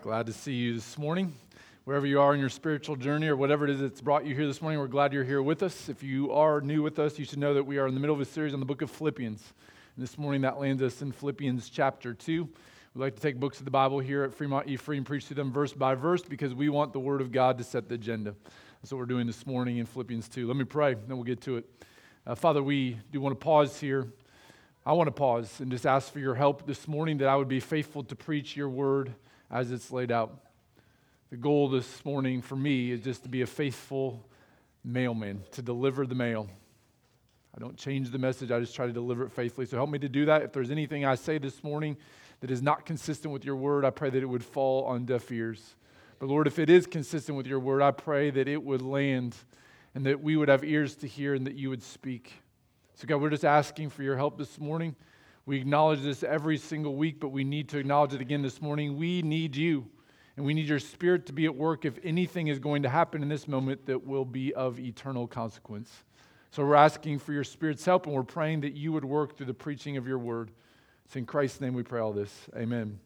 Glad to see you this morning. Wherever you are in your spiritual journey or whatever it is that's brought you here this morning, we're glad you're here with us. If you are new with us, you should know that we are in the middle of a series on the book of Philippians. And this morning, that lands us in Philippians chapter 2. We like to take books of the Bible here at Fremont E-Free and preach to them verse by verse because we want the Word of God to set the agenda. That's what we're doing this morning in Philippians 2. Let me pray, then we'll get to it. Uh, Father, we do want to pause here. I want to pause and just ask for your help this morning that I would be faithful to preach your word as it's laid out. The goal this morning for me is just to be a faithful mailman, to deliver the mail. I don't change the message, I just try to deliver it faithfully. So help me to do that. If there's anything I say this morning that is not consistent with your word, I pray that it would fall on deaf ears. But Lord, if it is consistent with your word, I pray that it would land and that we would have ears to hear and that you would speak. So, God, we're just asking for your help this morning. We acknowledge this every single week, but we need to acknowledge it again this morning. We need you, and we need your spirit to be at work if anything is going to happen in this moment that will be of eternal consequence. So we're asking for your spirit's help, and we're praying that you would work through the preaching of your word. It's in Christ's name we pray all this. Amen.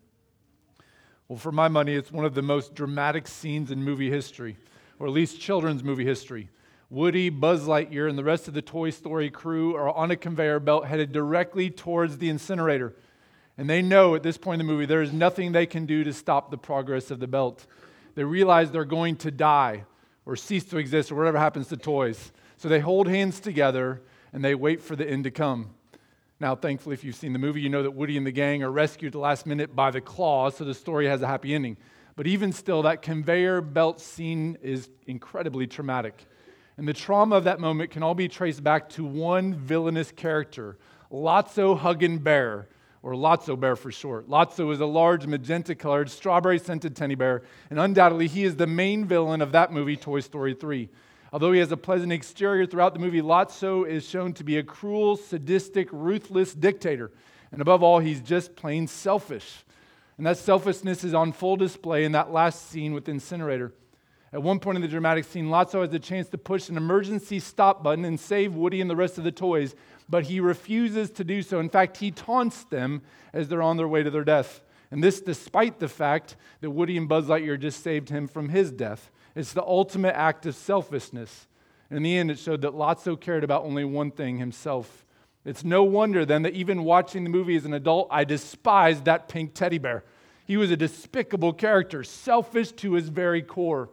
Well, for my money, it's one of the most dramatic scenes in movie history, or at least children's movie history. Woody, Buzz Lightyear, and the rest of the Toy Story crew are on a conveyor belt headed directly towards the incinerator. And they know at this point in the movie there is nothing they can do to stop the progress of the belt. They realize they're going to die or cease to exist or whatever happens to toys. So they hold hands together and they wait for the end to come. Now, thankfully, if you've seen the movie, you know that Woody and the gang are rescued at the last minute by the claws, so the story has a happy ending. But even still, that conveyor belt scene is incredibly traumatic. And the trauma of that moment can all be traced back to one villainous character, Lotso Huggin Bear, or Lotso Bear for short. Lotso is a large magenta colored, strawberry scented teddy bear, and undoubtedly he is the main villain of that movie, Toy Story 3. Although he has a pleasant exterior throughout the movie, Lotso is shown to be a cruel, sadistic, ruthless dictator. And above all, he's just plain selfish. And that selfishness is on full display in that last scene with incinerator. At one point in the dramatic scene, Lotso has the chance to push an emergency stop button and save Woody and the rest of the toys, but he refuses to do so. In fact, he taunts them as they're on their way to their death. And this despite the fact that Woody and Buzz Lightyear just saved him from his death. It's the ultimate act of selfishness. In the end, it showed that Lotso cared about only one thing himself. It's no wonder then that even watching the movie as an adult, I despised that pink teddy bear. He was a despicable character, selfish to his very core.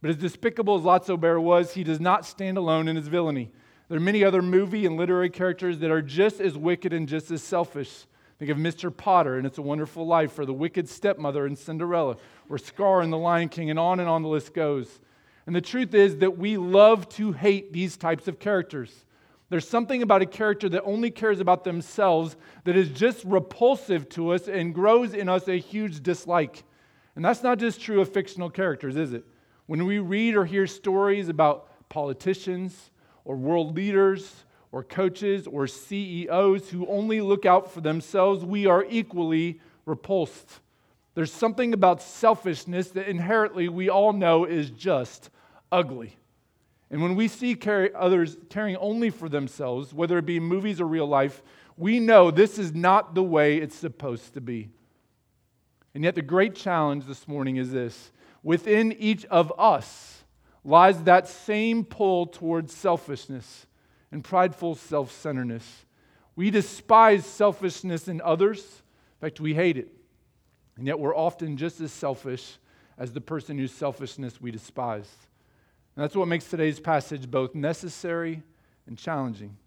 But as despicable as Lotso Bear was, he does not stand alone in his villainy. There are many other movie and literary characters that are just as wicked and just as selfish. Think of Mr. Potter and It's a Wonderful Life, or the wicked stepmother in Cinderella, or Scar in The Lion King, and on and on the list goes. And the truth is that we love to hate these types of characters. There's something about a character that only cares about themselves that is just repulsive to us and grows in us a huge dislike. And that's not just true of fictional characters, is it? When we read or hear stories about politicians or world leaders or coaches or CEOs who only look out for themselves, we are equally repulsed. There's something about selfishness that inherently we all know is just ugly. And when we see others caring only for themselves, whether it be movies or real life, we know this is not the way it's supposed to be. And yet, the great challenge this morning is this within each of us lies that same pull towards selfishness and prideful self centeredness. We despise selfishness in others. In fact, we hate it. And yet, we're often just as selfish as the person whose selfishness we despise. And that's what makes today's passage both necessary and challenging.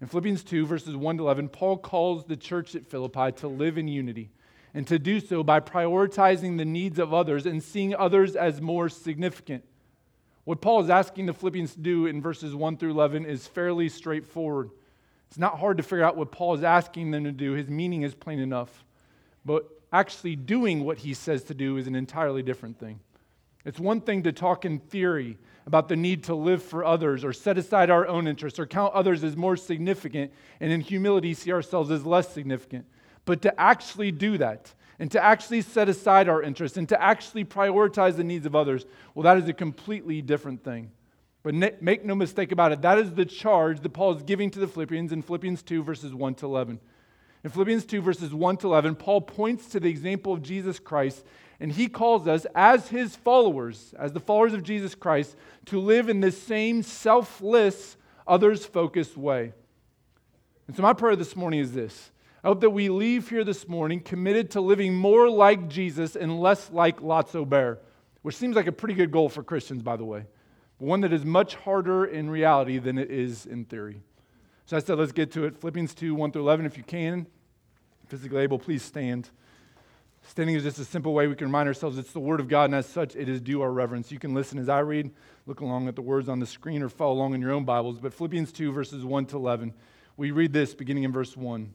In Philippians 2, verses 1 to 11, Paul calls the church at Philippi to live in unity and to do so by prioritizing the needs of others and seeing others as more significant. What Paul is asking the Philippians to do in verses 1 through 11 is fairly straightforward. It's not hard to figure out what Paul is asking them to do, his meaning is plain enough. But actually doing what he says to do is an entirely different thing. It's one thing to talk in theory about the need to live for others or set aside our own interests or count others as more significant and in humility see ourselves as less significant. But to actually do that and to actually set aside our interests and to actually prioritize the needs of others, well, that is a completely different thing. But make no mistake about it, that is the charge that Paul is giving to the Philippians in Philippians 2, verses 1 to 11. In Philippians 2, verses 1 to 11, Paul points to the example of Jesus Christ And he calls us, as his followers, as the followers of Jesus Christ, to live in this same selfless, others focused way. And so, my prayer this morning is this I hope that we leave here this morning committed to living more like Jesus and less like Lotso Bear, which seems like a pretty good goal for Christians, by the way, but one that is much harder in reality than it is in theory. So I said, let's get to it. Philippians 2 1 through 11, if you can. Physically able, please stand. Standing is just a simple way we can remind ourselves it's the Word of God, and as such, it is due our reverence. You can listen as I read, look along at the words on the screen, or follow along in your own Bibles. But Philippians 2, verses 1 to 11, we read this beginning in verse 1.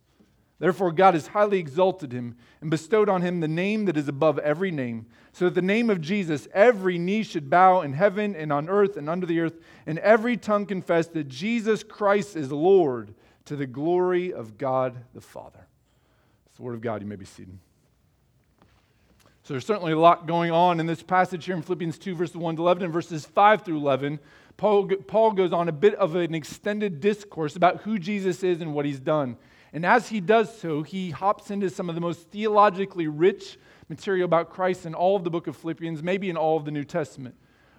Therefore, God has highly exalted him and bestowed on him the name that is above every name, so that the name of Jesus every knee should bow in heaven and on earth and under the earth, and every tongue confess that Jesus Christ is Lord to the glory of God the Father. It's the word of God. You may be seated. So there's certainly a lot going on in this passage here in Philippians 2, verses 1 to 11, and verses 5 through 11. Paul, Paul goes on a bit of an extended discourse about who Jesus is and what he's done. And as he does so, he hops into some of the most theologically rich material about Christ in all of the book of Philippians, maybe in all of the New Testament.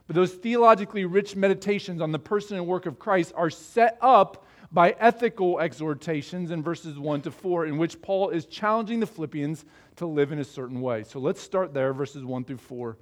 But those theologically rich meditations on the person and work of Christ are set up by ethical exhortations in verses 1 to 4, in which Paul is challenging the Philippians to live in a certain way. So let's start there, verses 1 through 4.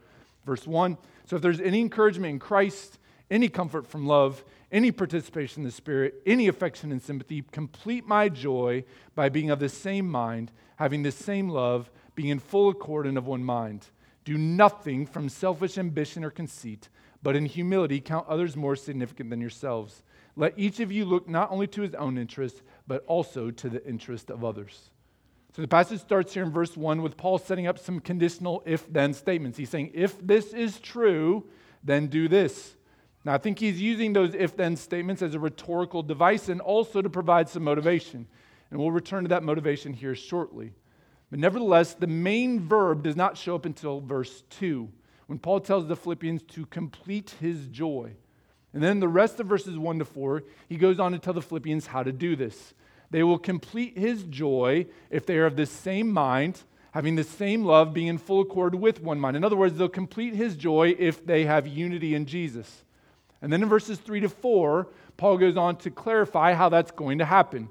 Verse 1 So if there's any encouragement in Christ, any comfort from love, any participation in the Spirit, any affection and sympathy. Complete my joy by being of the same mind, having the same love, being in full accord and of one mind. Do nothing from selfish ambition or conceit, but in humility count others more significant than yourselves. Let each of you look not only to his own interest, but also to the interest of others. So the passage starts here in verse 1 with Paul setting up some conditional if then statements. He's saying, if this is true, then do this. Now, I think he's using those if then statements as a rhetorical device and also to provide some motivation. And we'll return to that motivation here shortly. But nevertheless, the main verb does not show up until verse 2, when Paul tells the Philippians to complete his joy. And then the rest of verses 1 to 4, he goes on to tell the Philippians how to do this. They will complete his joy if they are of the same mind, having the same love, being in full accord with one mind. In other words, they'll complete his joy if they have unity in Jesus. And then in verses 3 to 4, Paul goes on to clarify how that's going to happen.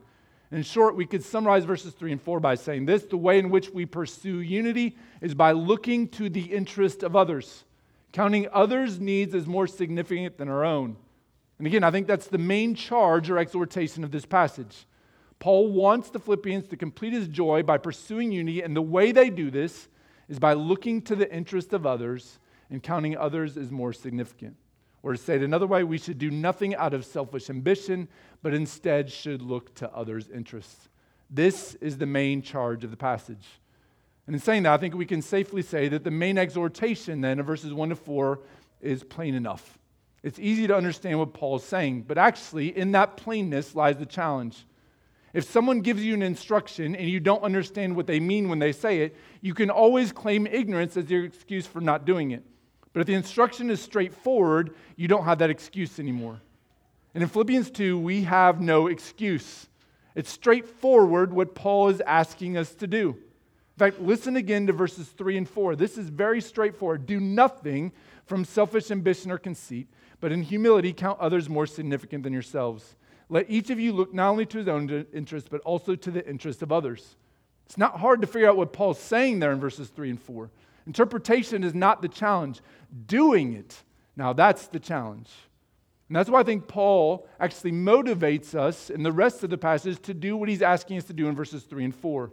In short, we could summarize verses 3 and 4 by saying this the way in which we pursue unity is by looking to the interest of others, counting others' needs as more significant than our own. And again, I think that's the main charge or exhortation of this passage. Paul wants the Philippians to complete his joy by pursuing unity, and the way they do this is by looking to the interest of others and counting others as more significant. Or to say it another way, we should do nothing out of selfish ambition, but instead should look to others' interests. This is the main charge of the passage. And in saying that, I think we can safely say that the main exhortation then of verses 1 to 4 is plain enough. It's easy to understand what Paul is saying, but actually, in that plainness lies the challenge. If someone gives you an instruction and you don't understand what they mean when they say it, you can always claim ignorance as your excuse for not doing it. But if the instruction is straightforward, you don't have that excuse anymore. And in Philippians 2, we have no excuse. It's straightforward what Paul is asking us to do. In fact, listen again to verses 3 and 4. This is very straightforward. Do nothing from selfish ambition or conceit, but in humility count others more significant than yourselves. Let each of you look not only to his own interest, but also to the interest of others. It's not hard to figure out what Paul's saying there in verses 3 and 4. Interpretation is not the challenge, doing it, now that's the challenge. And that's why I think Paul actually motivates us in the rest of the passage to do what he's asking us to do in verses 3 and 4.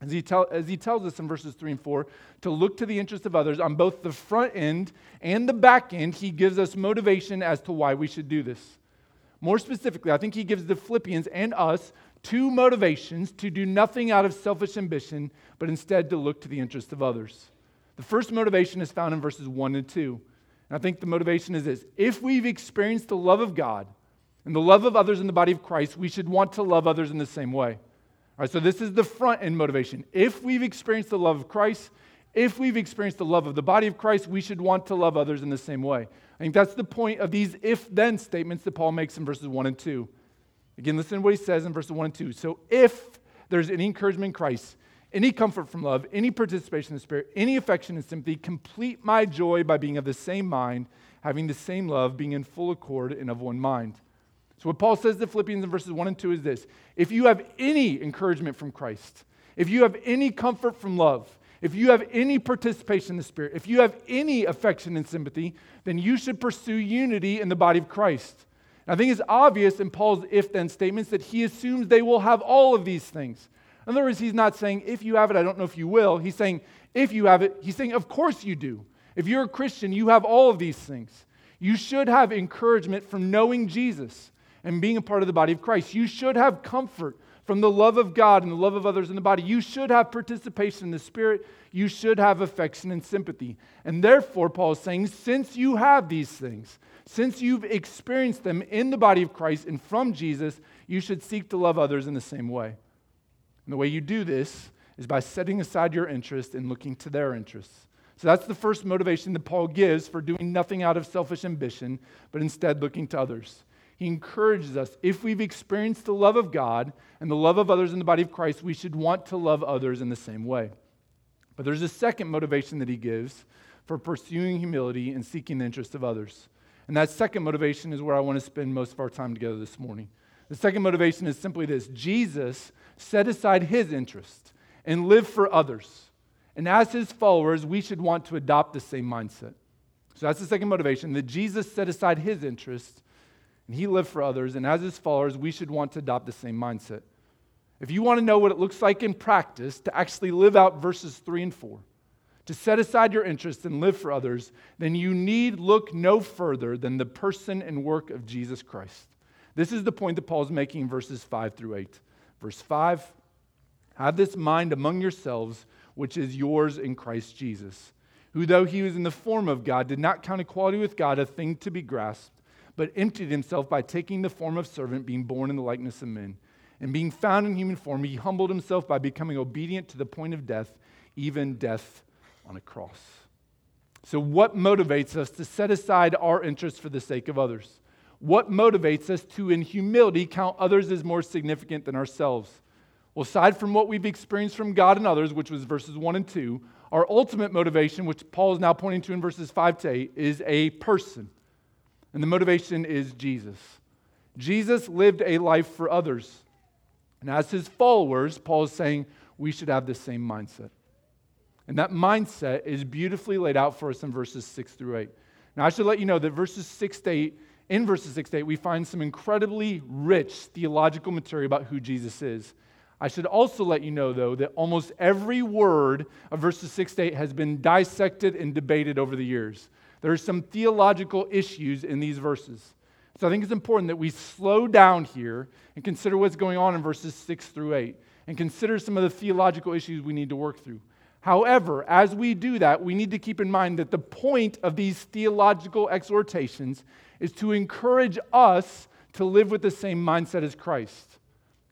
as he, tell, as he tells us in verses 3 and 4, to look to the interest of others on both the front end and the back end, he gives us motivation as to why we should do this. More specifically, I think he gives the Philippians and us two motivations to do nothing out of selfish ambition, but instead to look to the interest of others. The first motivation is found in verses 1 and 2. And I think the motivation is this if we've experienced the love of God and the love of others in the body of Christ, we should want to love others in the same way. All right, so this is the front end motivation. If we've experienced the love of Christ, if we've experienced the love of the body of Christ, we should want to love others in the same way. I think that's the point of these if then statements that Paul makes in verses 1 and 2. Again, listen to what he says in verses 1 and 2. So if there's any encouragement in Christ, any comfort from love, any participation in the Spirit, any affection and sympathy, complete my joy by being of the same mind, having the same love, being in full accord and of one mind. So, what Paul says to Philippians in verses 1 and 2 is this If you have any encouragement from Christ, if you have any comfort from love, if you have any participation in the Spirit, if you have any affection and sympathy, then you should pursue unity in the body of Christ. And I think it's obvious in Paul's if then statements that he assumes they will have all of these things. In other words, he's not saying, if you have it, I don't know if you will. He's saying, if you have it, he's saying, of course you do. If you're a Christian, you have all of these things. You should have encouragement from knowing Jesus and being a part of the body of Christ. You should have comfort from the love of God and the love of others in the body. You should have participation in the Spirit. You should have affection and sympathy. And therefore, Paul is saying, since you have these things, since you've experienced them in the body of Christ and from Jesus, you should seek to love others in the same way. And the way you do this is by setting aside your interest and looking to their interests. So that's the first motivation that Paul gives for doing nothing out of selfish ambition, but instead looking to others he encourages us if we've experienced the love of God and the love of others in the body of Christ, we should want to love others in the same way. But there's a second motivation that he gives for pursuing humility and seeking the interests of others. And that second motivation is where I want to spend most of our time together this morning. The second motivation is simply this Jesus set aside his interest and live for others. And as his followers, we should want to adopt the same mindset. So that's the second motivation that Jesus set aside his interest and he lived for others. And as his followers, we should want to adopt the same mindset. If you want to know what it looks like in practice to actually live out verses 3 and 4, to set aside your interests and live for others, then you need look no further than the person and work of Jesus Christ. This is the point that Paul is making in verses 5 through 8. Verse 5 Have this mind among yourselves, which is yours in Christ Jesus, who, though he was in the form of God, did not count equality with God a thing to be grasped but emptied himself by taking the form of servant, being born in the likeness of men. And being found in human form, he humbled himself by becoming obedient to the point of death, even death on a cross. So, what motivates us to set aside our interests for the sake of others? What motivates us to, in humility, count others as more significant than ourselves? Well, aside from what we've experienced from God and others, which was verses 1 and 2, our ultimate motivation, which Paul is now pointing to in verses 5 to 8, is a person. And the motivation is Jesus. Jesus lived a life for others. And as his followers, Paul is saying we should have the same mindset. And that mindset is beautifully laid out for us in verses 6 through 8. Now, I should let you know that verses 6 to 8, in verses 6 to 8, we find some incredibly rich theological material about who Jesus is. I should also let you know, though, that almost every word of verses 6 to 8 has been dissected and debated over the years. There are some theological issues in these verses. So I think it's important that we slow down here and consider what's going on in verses 6 through 8 and consider some of the theological issues we need to work through. However, as we do that, we need to keep in mind that the point of these theological exhortations is to encourage us to live with the same mindset as Christ.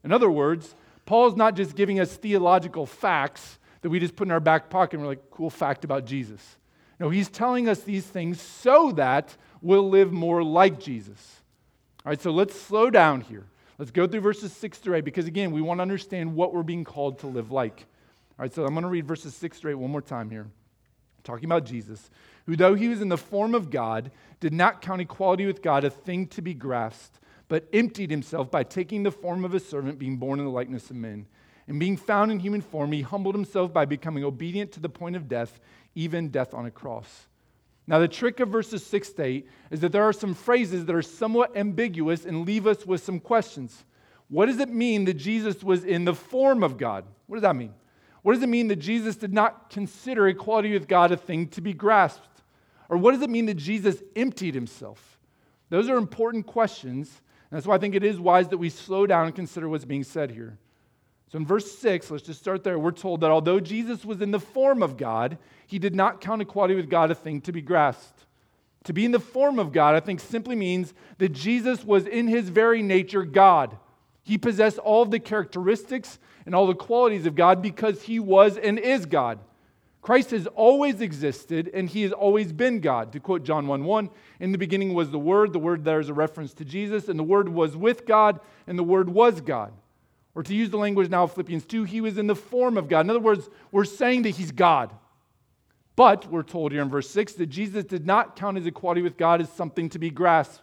In other words, Paul's not just giving us theological facts that we just put in our back pocket and we're like, cool fact about Jesus. No, he's telling us these things so that we'll live more like Jesus. All right, so let's slow down here. Let's go through verses 6 through 8 because, again, we want to understand what we're being called to live like. All right, so I'm going to read verses 6 through 8 one more time here. Talking about Jesus, who, though he was in the form of God, did not count equality with God a thing to be grasped, but emptied himself by taking the form of a servant, being born in the likeness of men. And being found in human form, he humbled himself by becoming obedient to the point of death, even death on a cross. Now, the trick of verses 6 to 8 is that there are some phrases that are somewhat ambiguous and leave us with some questions. What does it mean that Jesus was in the form of God? What does that mean? What does it mean that Jesus did not consider equality with God a thing to be grasped? Or what does it mean that Jesus emptied himself? Those are important questions. And that's why I think it is wise that we slow down and consider what's being said here. So in verse 6, let's just start there. We're told that although Jesus was in the form of God, he did not count equality with God a thing to be grasped. To be in the form of God, I think, simply means that Jesus was in his very nature God. He possessed all of the characteristics and all the qualities of God because he was and is God. Christ has always existed and he has always been God. To quote John 1 1, in the beginning was the Word. The Word there is a reference to Jesus, and the Word was with God, and the Word was God. Or to use the language now of Philippians 2, he was in the form of God. In other words, we're saying that he's God. But we're told here in verse 6 that Jesus did not count his equality with God as something to be grasped.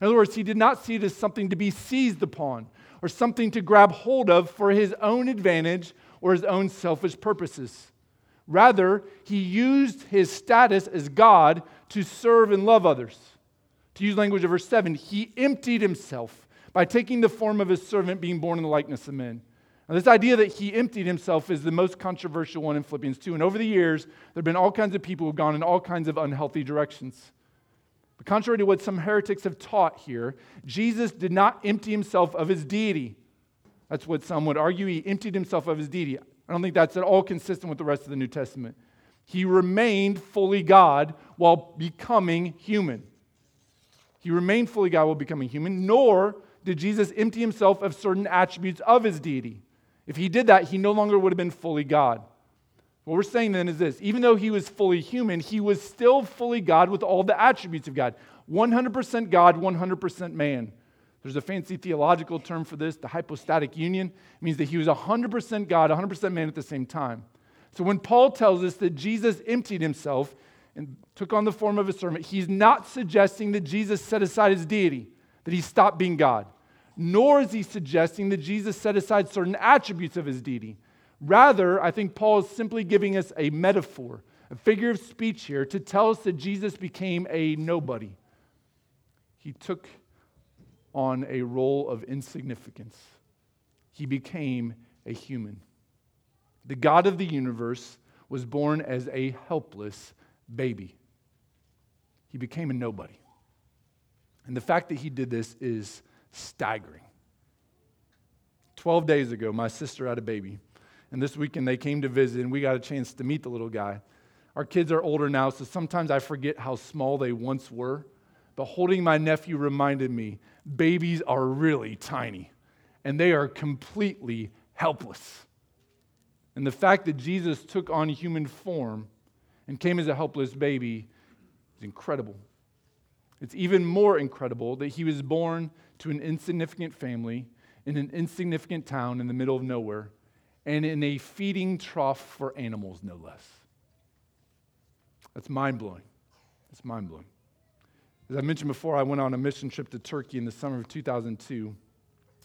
In other words, he did not see it as something to be seized upon or something to grab hold of for his own advantage or his own selfish purposes. Rather, he used his status as God to serve and love others. To use language of verse 7, he emptied himself by taking the form of his servant, being born in the likeness of men. Now, this idea that he emptied himself is the most controversial one in Philippians 2. And over the years, there have been all kinds of people who have gone in all kinds of unhealthy directions. But contrary to what some heretics have taught here, Jesus did not empty himself of his deity. That's what some would argue. He emptied himself of his deity. I don't think that's at all consistent with the rest of the New Testament. He remained fully God while becoming human. He remained fully God while becoming human, nor did Jesus empty himself of certain attributes of his deity. If he did that, he no longer would have been fully God. What we're saying then is this even though he was fully human, he was still fully God with all the attributes of God 100% God, 100% man. There's a fancy theological term for this, the hypostatic union. It means that he was 100% God, 100% man at the same time. So when Paul tells us that Jesus emptied himself and took on the form of a servant, he's not suggesting that Jesus set aside his deity, that he stopped being God nor is he suggesting that Jesus set aside certain attributes of his deity. Rather, I think Paul is simply giving us a metaphor, a figure of speech here to tell us that Jesus became a nobody. He took on a role of insignificance. He became a human. The God of the universe was born as a helpless baby. He became a nobody. And the fact that he did this is staggering. 12 days ago, my sister had a baby. And this weekend they came to visit, and we got a chance to meet the little guy. Our kids are older now, so sometimes I forget how small they once were. But holding my nephew reminded me babies are really tiny, and they are completely helpless. And the fact that Jesus took on human form and came as a helpless baby is incredible. It's even more incredible that he was born to an insignificant family in an insignificant town in the middle of nowhere and in a feeding trough for animals, no less. That's mind blowing. That's mind blowing. As I mentioned before, I went on a mission trip to Turkey in the summer of 2002.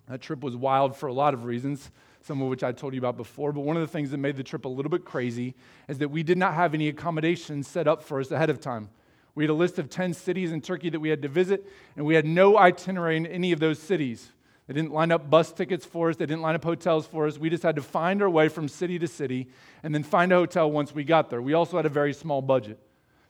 That trip was wild for a lot of reasons, some of which I told you about before. But one of the things that made the trip a little bit crazy is that we did not have any accommodations set up for us ahead of time. We had a list of 10 cities in Turkey that we had to visit, and we had no itinerary in any of those cities. They didn't line up bus tickets for us, they didn't line up hotels for us. We just had to find our way from city to city and then find a hotel once we got there. We also had a very small budget.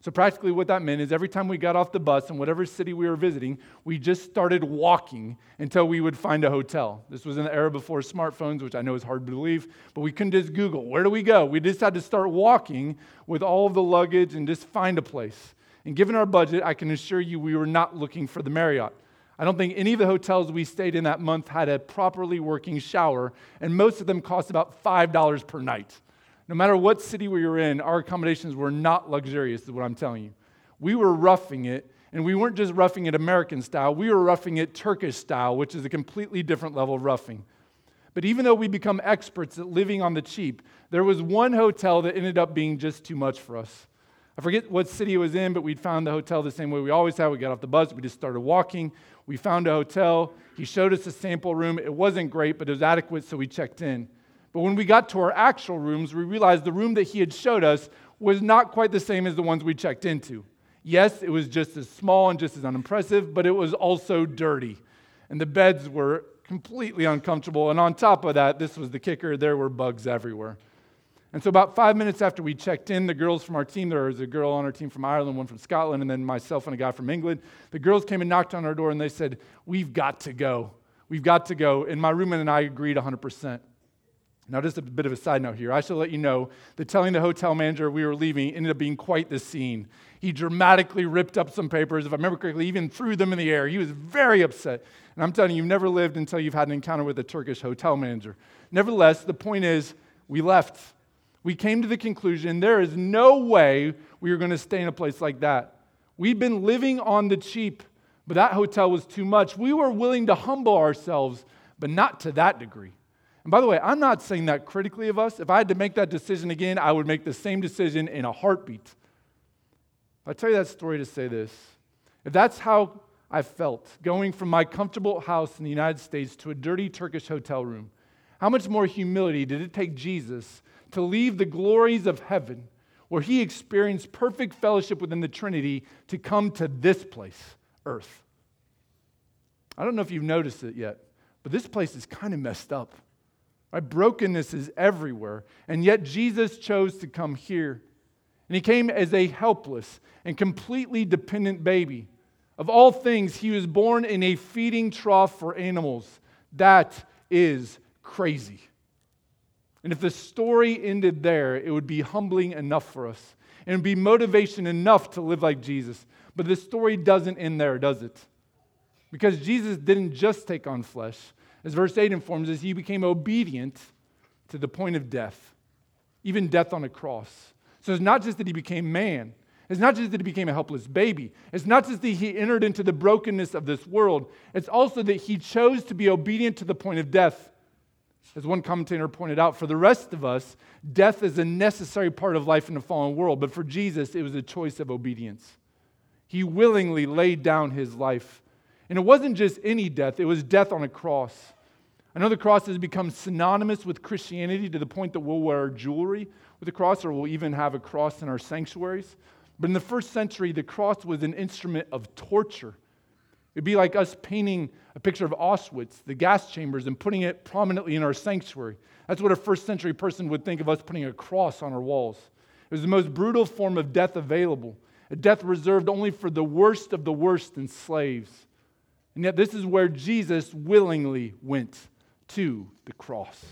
So, practically, what that meant is every time we got off the bus in whatever city we were visiting, we just started walking until we would find a hotel. This was in the era before smartphones, which I know is hard to believe, but we couldn't just Google, where do we go? We just had to start walking with all of the luggage and just find a place. And given our budget, I can assure you we were not looking for the Marriott. I don't think any of the hotels we stayed in that month had a properly working shower, and most of them cost about $5 per night. No matter what city we were in, our accommodations were not luxurious, is what I'm telling you. We were roughing it, and we weren't just roughing it American style, we were roughing it Turkish style, which is a completely different level of roughing. But even though we become experts at living on the cheap, there was one hotel that ended up being just too much for us. I forget what city it was in, but we'd found the hotel the same way we always have. We got off the bus, we just started walking. We found a hotel. He showed us a sample room. It wasn't great, but it was adequate, so we checked in. But when we got to our actual rooms, we realized the room that he had showed us was not quite the same as the ones we checked into. Yes, it was just as small and just as unimpressive, but it was also dirty. And the beds were completely uncomfortable. And on top of that, this was the kicker there were bugs everywhere. And so, about five minutes after we checked in, the girls from our team, there was a girl on our team from Ireland, one from Scotland, and then myself and a guy from England. The girls came and knocked on our door and they said, We've got to go. We've got to go. And my roommate and I agreed 100%. Now, just a bit of a side note here. I should let you know that telling the hotel manager we were leaving ended up being quite the scene. He dramatically ripped up some papers, if I remember correctly, even threw them in the air. He was very upset. And I'm telling you, you've never lived until you've had an encounter with a Turkish hotel manager. Nevertheless, the point is, we left. We came to the conclusion there is no way we are going to stay in a place like that. We've been living on the cheap, but that hotel was too much. We were willing to humble ourselves, but not to that degree. And by the way, I'm not saying that critically of us. If I had to make that decision again, I would make the same decision in a heartbeat. I tell you that story to say this. If that's how I felt going from my comfortable house in the United States to a dirty Turkish hotel room, how much more humility did it take Jesus to leave the glories of heaven, where he experienced perfect fellowship within the Trinity, to come to this place, earth? I don't know if you've noticed it yet, but this place is kind of messed up. Right? Brokenness is everywhere. And yet Jesus chose to come here. And he came as a helpless and completely dependent baby. Of all things, he was born in a feeding trough for animals. That is crazy. And if the story ended there, it would be humbling enough for us. And be motivation enough to live like Jesus. But the story doesn't end there, does it? Because Jesus didn't just take on flesh, as verse 8 informs us, he became obedient to the point of death, even death on a cross. So it's not just that he became man, it's not just that he became a helpless baby, it's not just that he entered into the brokenness of this world, it's also that he chose to be obedient to the point of death. As one commentator pointed out, for the rest of us, death is a necessary part of life in a fallen world, but for Jesus, it was a choice of obedience. He willingly laid down his life. And it wasn't just any death, it was death on a cross. I know the cross has become synonymous with Christianity to the point that we'll wear jewelry with a cross or we'll even have a cross in our sanctuaries. But in the first century, the cross was an instrument of torture. It'd be like us painting a picture of Auschwitz, the gas chambers, and putting it prominently in our sanctuary. That's what a first century person would think of us putting a cross on our walls. It was the most brutal form of death available, a death reserved only for the worst of the worst in slaves. And yet, this is where Jesus willingly went to the cross.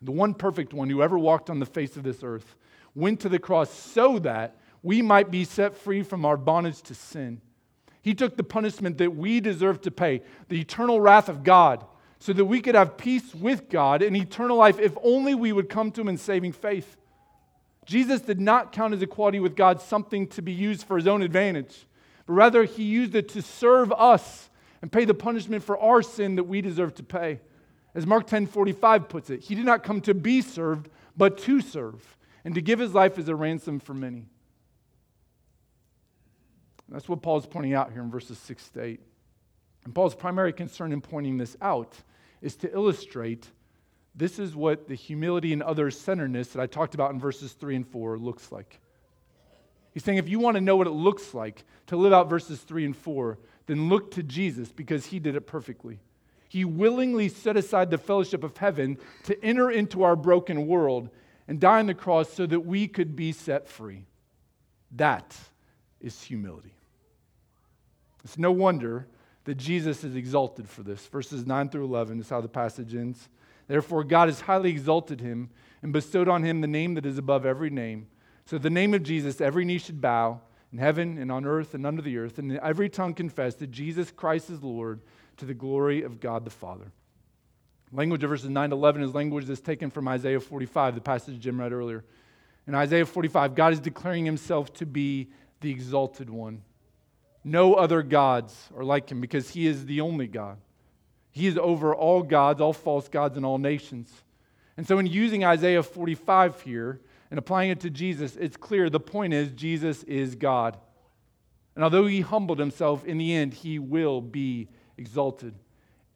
The one perfect one who ever walked on the face of this earth went to the cross so that we might be set free from our bondage to sin. He took the punishment that we deserve to pay, the eternal wrath of God, so that we could have peace with God and eternal life if only we would come to Him in saving faith. Jesus did not count his equality with God something to be used for his own advantage, but rather he used it to serve us and pay the punishment for our sin that we deserve to pay. As Mark 10:45 puts it, he did not come to be served, but to serve, and to give his life as a ransom for many. That's what Paul's pointing out here in verses 6 to 8. And Paul's primary concern in pointing this out is to illustrate this is what the humility and other centeredness that I talked about in verses 3 and 4 looks like. He's saying if you want to know what it looks like to live out verses 3 and 4, then look to Jesus because he did it perfectly. He willingly set aside the fellowship of heaven to enter into our broken world and die on the cross so that we could be set free. That is humility. It's no wonder that Jesus is exalted for this. Verses 9 through 11 is how the passage ends. Therefore, God has highly exalted him and bestowed on him the name that is above every name. So, the name of Jesus, every knee should bow in heaven and on earth and under the earth, and every tongue confess that Jesus Christ is Lord to the glory of God the Father. Language of verses 9 to 11 is language that's taken from Isaiah 45, the passage Jim read earlier. In Isaiah 45, God is declaring himself to be the exalted one. No other gods are like him because he is the only God. He is over all gods, all false gods, and all nations. And so, in using Isaiah 45 here, and applying it to Jesus, it's clear the point is Jesus is God. And although he humbled himself, in the end, he will be exalted.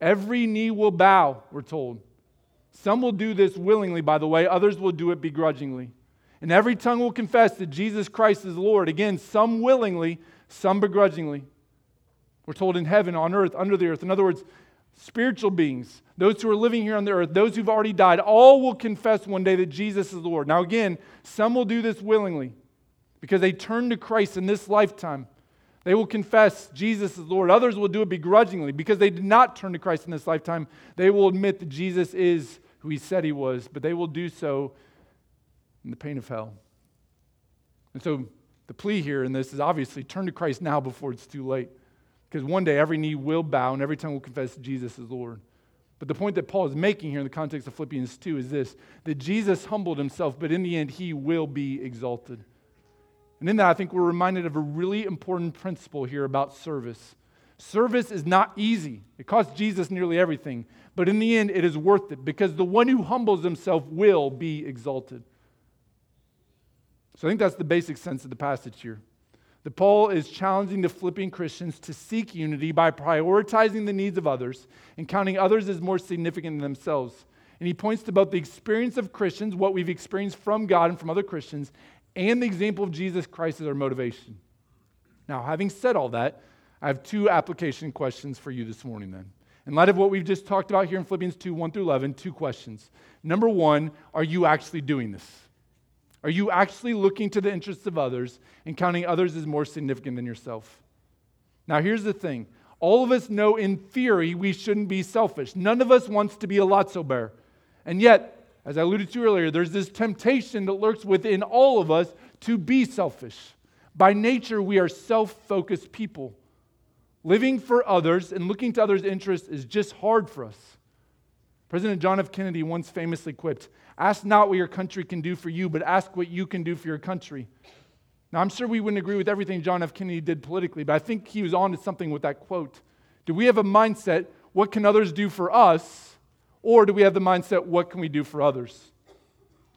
Every knee will bow, we're told. Some will do this willingly, by the way, others will do it begrudgingly. And every tongue will confess that Jesus Christ is Lord. Again, some willingly, some begrudgingly. We're told in heaven, on earth, under the earth. In other words, spiritual beings, those who are living here on the earth, those who've already died, all will confess one day that Jesus is the Lord. Now, again, some will do this willingly because they turn to Christ in this lifetime. They will confess Jesus is Lord. Others will do it begrudgingly because they did not turn to Christ in this lifetime. They will admit that Jesus is who he said he was, but they will do so in the pain of hell. And so the plea here in this is obviously turn to Christ now before it's too late. Because one day every knee will bow and every tongue will confess Jesus is Lord. But the point that Paul is making here in the context of Philippians 2 is this that Jesus humbled himself, but in the end, he will be exalted. And in that, I think we're reminded of a really important principle here about service. Service is not easy, it costs Jesus nearly everything. But in the end, it is worth it because the one who humbles himself will be exalted. So I think that's the basic sense of the passage here. That Paul is challenging the Philippian Christians to seek unity by prioritizing the needs of others and counting others as more significant than themselves. And he points to both the experience of Christians, what we've experienced from God and from other Christians, and the example of Jesus Christ as our motivation. Now, having said all that, I have two application questions for you this morning then. In light of what we've just talked about here in Philippians 2 1 through 11, two questions. Number one, are you actually doing this? Are you actually looking to the interests of others and counting others as more significant than yourself? Now, here's the thing all of us know in theory we shouldn't be selfish. None of us wants to be a Lotso bear. And yet, as I alluded to earlier, there's this temptation that lurks within all of us to be selfish. By nature, we are self focused people. Living for others and looking to others' interests is just hard for us. President John F. Kennedy once famously quipped Ask not what your country can do for you, but ask what you can do for your country. Now, I'm sure we wouldn't agree with everything John F. Kennedy did politically, but I think he was on to something with that quote. Do we have a mindset, what can others do for us? Or do we have the mindset, what can we do for others?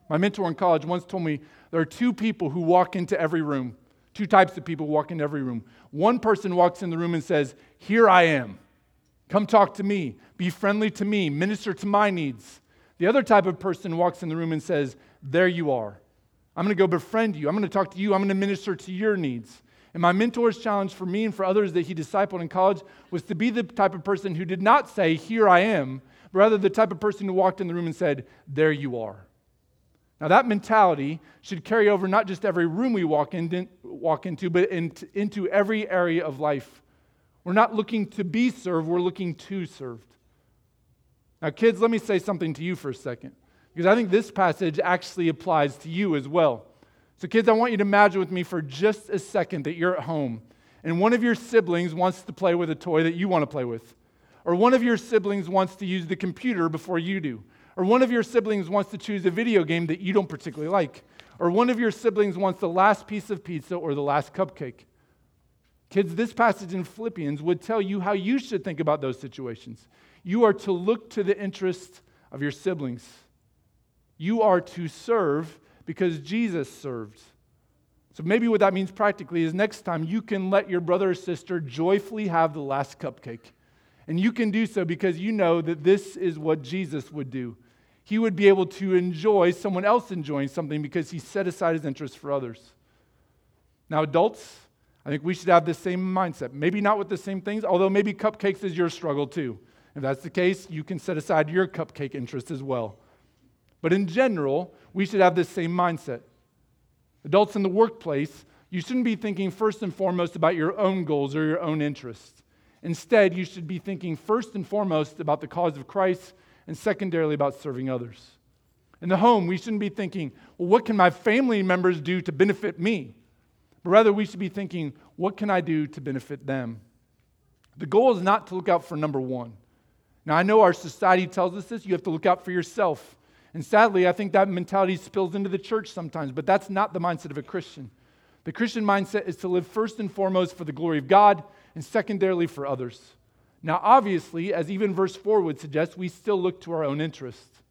My mentor in college once told me there are two people who walk into every room. Two types of people walk into every room. One person walks in the room and says, Here I am. Come talk to me. Be friendly to me. Minister to my needs. The other type of person walks in the room and says, There you are. I'm going to go befriend you. I'm going to talk to you. I'm going to minister to your needs. And my mentor's challenge for me and for others that he discipled in college was to be the type of person who did not say, Here I am, but rather the type of person who walked in the room and said, There you are. Now, that mentality should carry over not just every room we walk, in, walk into, but into every area of life. We're not looking to be served, we're looking to served. Now, kids, let me say something to you for a second, because I think this passage actually applies to you as well. So, kids, I want you to imagine with me for just a second that you're at home and one of your siblings wants to play with a toy that you want to play with, or one of your siblings wants to use the computer before you do, or one of your siblings wants to choose a video game that you don't particularly like, or one of your siblings wants the last piece of pizza or the last cupcake. Kids, this passage in Philippians would tell you how you should think about those situations. You are to look to the interests of your siblings. You are to serve because Jesus served. So maybe what that means practically is next time you can let your brother or sister joyfully have the last cupcake. And you can do so because you know that this is what Jesus would do. He would be able to enjoy someone else enjoying something because he set aside his interests for others. Now, adults, I think we should have the same mindset. Maybe not with the same things, although maybe cupcakes is your struggle too. If that's the case, you can set aside your cupcake interest as well. But in general, we should have this same mindset. Adults in the workplace, you shouldn't be thinking first and foremost about your own goals or your own interests. Instead, you should be thinking first and foremost about the cause of Christ and secondarily about serving others. In the home, we shouldn't be thinking, well, what can my family members do to benefit me? But rather, we should be thinking, what can I do to benefit them? The goal is not to look out for number one. Now, I know our society tells us this. You have to look out for yourself. And sadly, I think that mentality spills into the church sometimes, but that's not the mindset of a Christian. The Christian mindset is to live first and foremost for the glory of God and secondarily for others. Now, obviously, as even verse 4 would suggest, we still look to our own interests.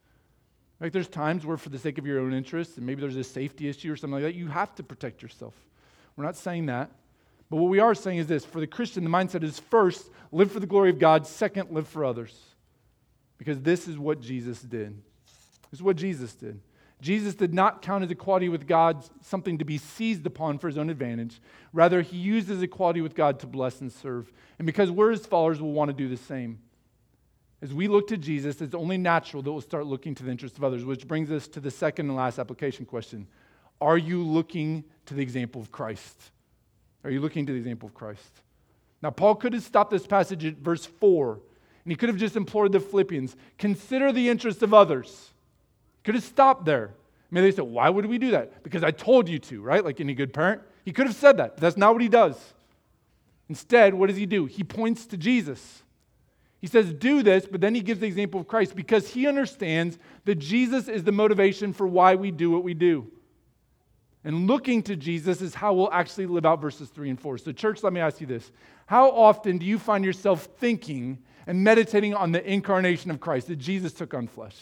Like there's times where, for the sake of your own interests, and maybe there's a safety issue or something like that, you have to protect yourself. We're not saying that. But what we are saying is this for the Christian, the mindset is first, live for the glory of God, second, live for others. Because this is what Jesus did. This is what Jesus did. Jesus did not count his equality with God something to be seized upon for his own advantage. Rather, he used his equality with God to bless and serve. And because we're his followers, we'll want to do the same. As we look to Jesus, it's only natural that we'll start looking to the interests of others, which brings us to the second and last application question Are you looking to the example of Christ? Are you looking to the example of Christ? Now, Paul could have stopped this passage at verse 4, and he could have just implored the Philippians consider the interests of others. Could have stopped there. I mean, they said, Why would we do that? Because I told you to, right? Like any good parent. He could have said that, but that's not what he does. Instead, what does he do? He points to Jesus. He says, Do this, but then he gives the example of Christ because he understands that Jesus is the motivation for why we do what we do. And looking to Jesus is how we'll actually live out verses 3 and 4. So, church, let me ask you this How often do you find yourself thinking and meditating on the incarnation of Christ, that Jesus took on flesh?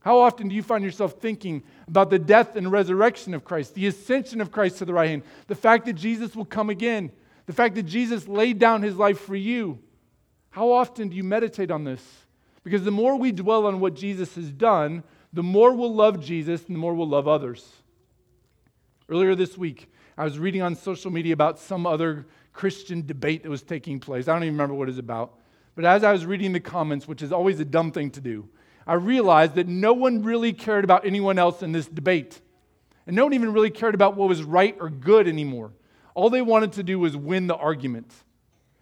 How often do you find yourself thinking about the death and resurrection of Christ, the ascension of Christ to the right hand, the fact that Jesus will come again, the fact that Jesus laid down his life for you? How often do you meditate on this? Because the more we dwell on what Jesus has done, the more we'll love Jesus and the more we'll love others. Earlier this week, I was reading on social media about some other Christian debate that was taking place. I don't even remember what it was about. But as I was reading the comments, which is always a dumb thing to do, I realized that no one really cared about anyone else in this debate. And no one even really cared about what was right or good anymore. All they wanted to do was win the argument.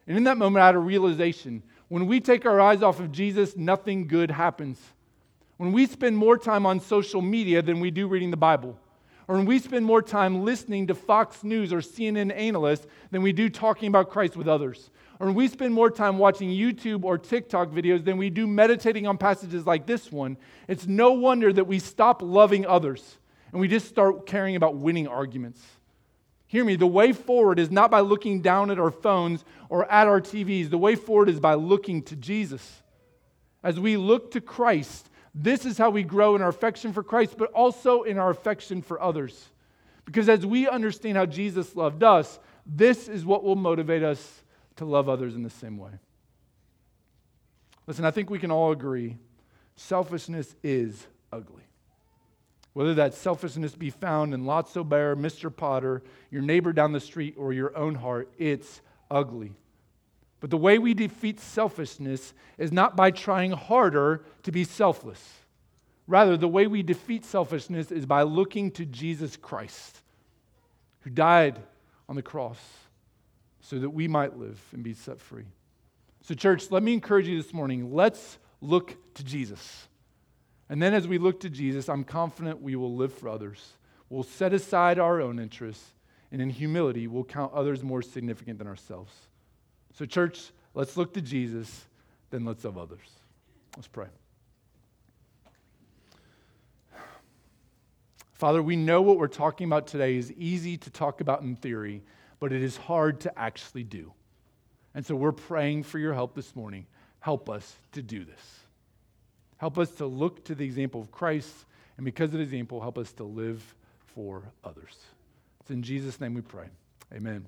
And in that moment, I had a realization. When we take our eyes off of Jesus, nothing good happens. When we spend more time on social media than we do reading the Bible, or when we spend more time listening to Fox News or CNN analysts than we do talking about Christ with others, or when we spend more time watching YouTube or TikTok videos than we do meditating on passages like this one, it's no wonder that we stop loving others and we just start caring about winning arguments. Hear me, the way forward is not by looking down at our phones or at our TVs. The way forward is by looking to Jesus. As we look to Christ, this is how we grow in our affection for Christ, but also in our affection for others. Because as we understand how Jesus loved us, this is what will motivate us to love others in the same way. Listen, I think we can all agree selfishness is ugly. Whether that selfishness be found in Lotso Bear, Mr. Potter, your neighbor down the street, or your own heart, it's ugly. But the way we defeat selfishness is not by trying harder to be selfless. Rather, the way we defeat selfishness is by looking to Jesus Christ, who died on the cross so that we might live and be set free. So, church, let me encourage you this morning. Let's look to Jesus. And then, as we look to Jesus, I'm confident we will live for others. We'll set aside our own interests, and in humility, we'll count others more significant than ourselves. So, church, let's look to Jesus, then let's love others. Let's pray. Father, we know what we're talking about today is easy to talk about in theory but it is hard to actually do. And so we're praying for your help this morning. Help us to do this. Help us to look to the example of Christ, and because of the example, help us to live for others. It's in Jesus' name we pray. Amen.